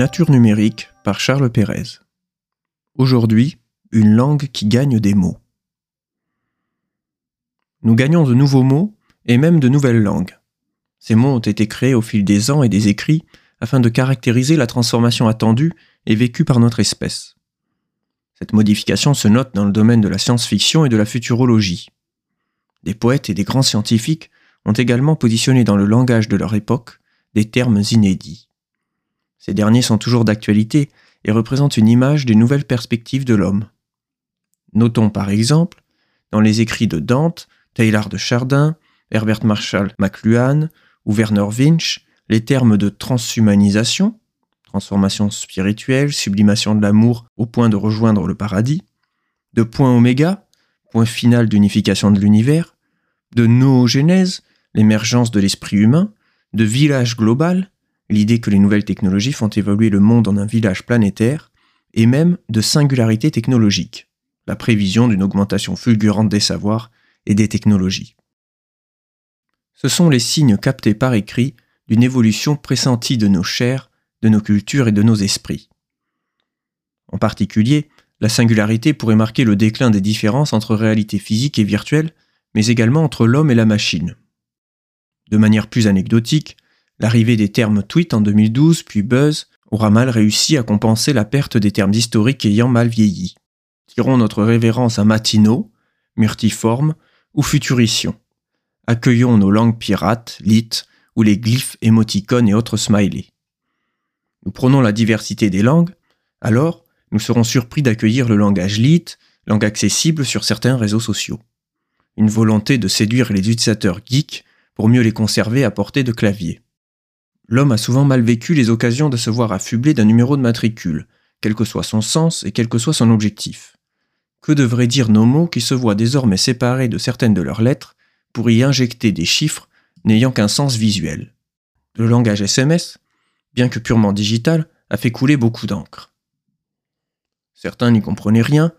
Nature numérique par Charles Pérez. Aujourd'hui, une langue qui gagne des mots. Nous gagnons de nouveaux mots et même de nouvelles langues. Ces mots ont été créés au fil des ans et des écrits afin de caractériser la transformation attendue et vécue par notre espèce. Cette modification se note dans le domaine de la science-fiction et de la futurologie. Des poètes et des grands scientifiques ont également positionné dans le langage de leur époque des termes inédits. Ces derniers sont toujours d'actualité et représentent une image des nouvelles perspectives de l'homme. Notons par exemple, dans les écrits de Dante, Taylor de Chardin, Herbert Marshall McLuhan ou Werner Winch, les termes de transhumanisation, transformation spirituelle, sublimation de l'amour au point de rejoindre le paradis, de point oméga, point final d'unification de l'univers, de noogénèse, l'émergence de l'esprit humain, de village global, l'idée que les nouvelles technologies font évoluer le monde en un village planétaire, et même de singularité technologique, la prévision d'une augmentation fulgurante des savoirs et des technologies. Ce sont les signes captés par écrit d'une évolution pressentie de nos chairs, de nos cultures et de nos esprits. En particulier, la singularité pourrait marquer le déclin des différences entre réalité physique et virtuelle, mais également entre l'homme et la machine. De manière plus anecdotique, l'arrivée des termes tweet en 2012 puis buzz aura mal réussi à compenser la perte des termes historiques ayant mal vieilli. Tirons notre révérence à Matino, Murtiforme ou Futurition. Accueillons nos langues pirates, lit ou les glyphes, émoticônes et autres smileys. Nous prenons la diversité des langues, alors nous serons surpris d'accueillir le langage lit, langue accessible sur certains réseaux sociaux. Une volonté de séduire les utilisateurs geeks pour mieux les conserver à portée de clavier. L'homme a souvent mal vécu les occasions de se voir affublé d'un numéro de matricule, quel que soit son sens et quel que soit son objectif. Que devraient dire nos mots qui se voient désormais séparés de certaines de leurs lettres pour y injecter des chiffres n'ayant qu'un sens visuel? Le langage SMS, bien que purement digital, a fait couler beaucoup d'encre. Certains n'y comprenaient rien,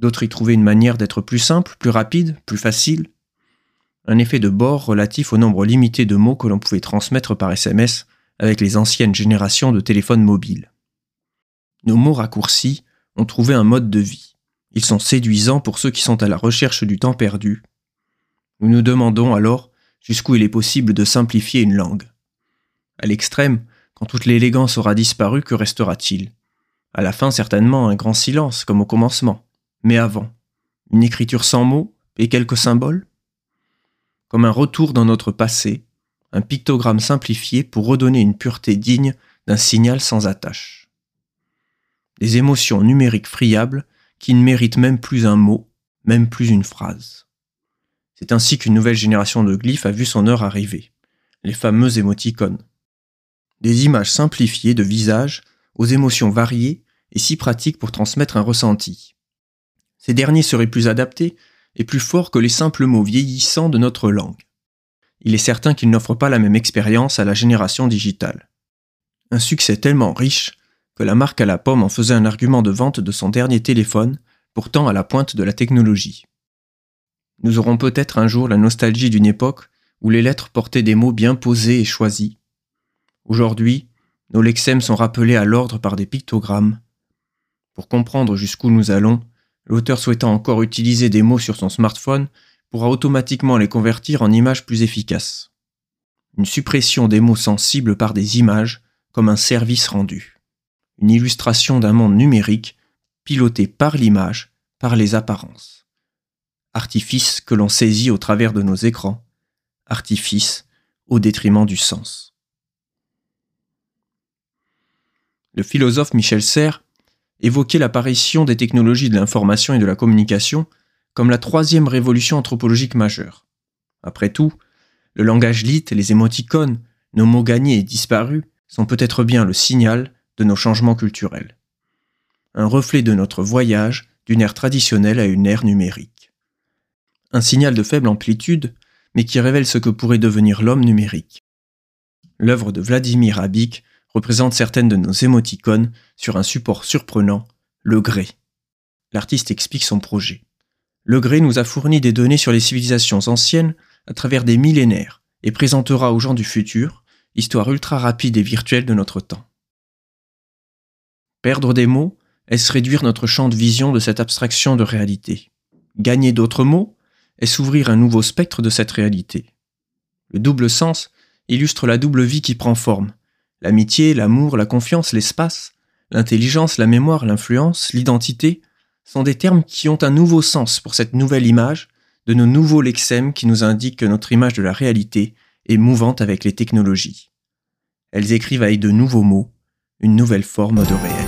d'autres y trouvaient une manière d'être plus simple, plus rapide, plus facile, un effet de bord relatif au nombre limité de mots que l'on pouvait transmettre par SMS avec les anciennes générations de téléphones mobiles. Nos mots raccourcis ont trouvé un mode de vie. Ils sont séduisants pour ceux qui sont à la recherche du temps perdu. Nous nous demandons alors jusqu'où il est possible de simplifier une langue. À l'extrême, quand toute l'élégance aura disparu, que restera-t-il? À la fin, certainement, un grand silence, comme au commencement. Mais avant, une écriture sans mots et quelques symboles? Comme un retour dans notre passé, un pictogramme simplifié pour redonner une pureté digne d'un signal sans attache. Des émotions numériques friables qui ne méritent même plus un mot, même plus une phrase. C'est ainsi qu'une nouvelle génération de glyphes a vu son heure arriver, les fameux émoticônes. Des images simplifiées de visages aux émotions variées et si pratiques pour transmettre un ressenti. Ces derniers seraient plus adaptés est plus fort que les simples mots vieillissants de notre langue. Il est certain qu'il n'offre pas la même expérience à la génération digitale. Un succès tellement riche que la marque à la pomme en faisait un argument de vente de son dernier téléphone, pourtant à la pointe de la technologie. Nous aurons peut-être un jour la nostalgie d'une époque où les lettres portaient des mots bien posés et choisis. Aujourd'hui, nos lexèmes sont rappelés à l'ordre par des pictogrammes. Pour comprendre jusqu'où nous allons, L'auteur souhaitant encore utiliser des mots sur son smartphone pourra automatiquement les convertir en images plus efficaces. Une suppression des mots sensibles par des images comme un service rendu. Une illustration d'un monde numérique piloté par l'image, par les apparences. Artifice que l'on saisit au travers de nos écrans. Artifice au détriment du sens. Le philosophe Michel Serres évoquait l'apparition des technologies de l'information et de la communication comme la troisième révolution anthropologique majeure. Après tout, le langage lit, les émoticônes, nos mots gagnés et disparus sont peut-être bien le signal de nos changements culturels. Un reflet de notre voyage d'une ère traditionnelle à une ère numérique. Un signal de faible amplitude, mais qui révèle ce que pourrait devenir l'homme numérique. L'œuvre de Vladimir Abik représente certaines de nos émoticônes sur un support surprenant, le gré. L'artiste explique son projet. Le gré nous a fourni des données sur les civilisations anciennes à travers des millénaires et présentera aux gens du futur histoire ultra rapide et virtuelle de notre temps. Perdre des mots, est-ce réduire notre champ de vision de cette abstraction de réalité? Gagner d'autres mots, est-ce ouvrir un nouveau spectre de cette réalité? Le double sens illustre la double vie qui prend forme. L'amitié, l'amour, la confiance, l'espace, l'intelligence, la mémoire, l'influence, l'identité sont des termes qui ont un nouveau sens pour cette nouvelle image de nos nouveaux lexèmes qui nous indiquent que notre image de la réalité est mouvante avec les technologies. Elles écrivent avec de nouveaux mots une nouvelle forme de réel.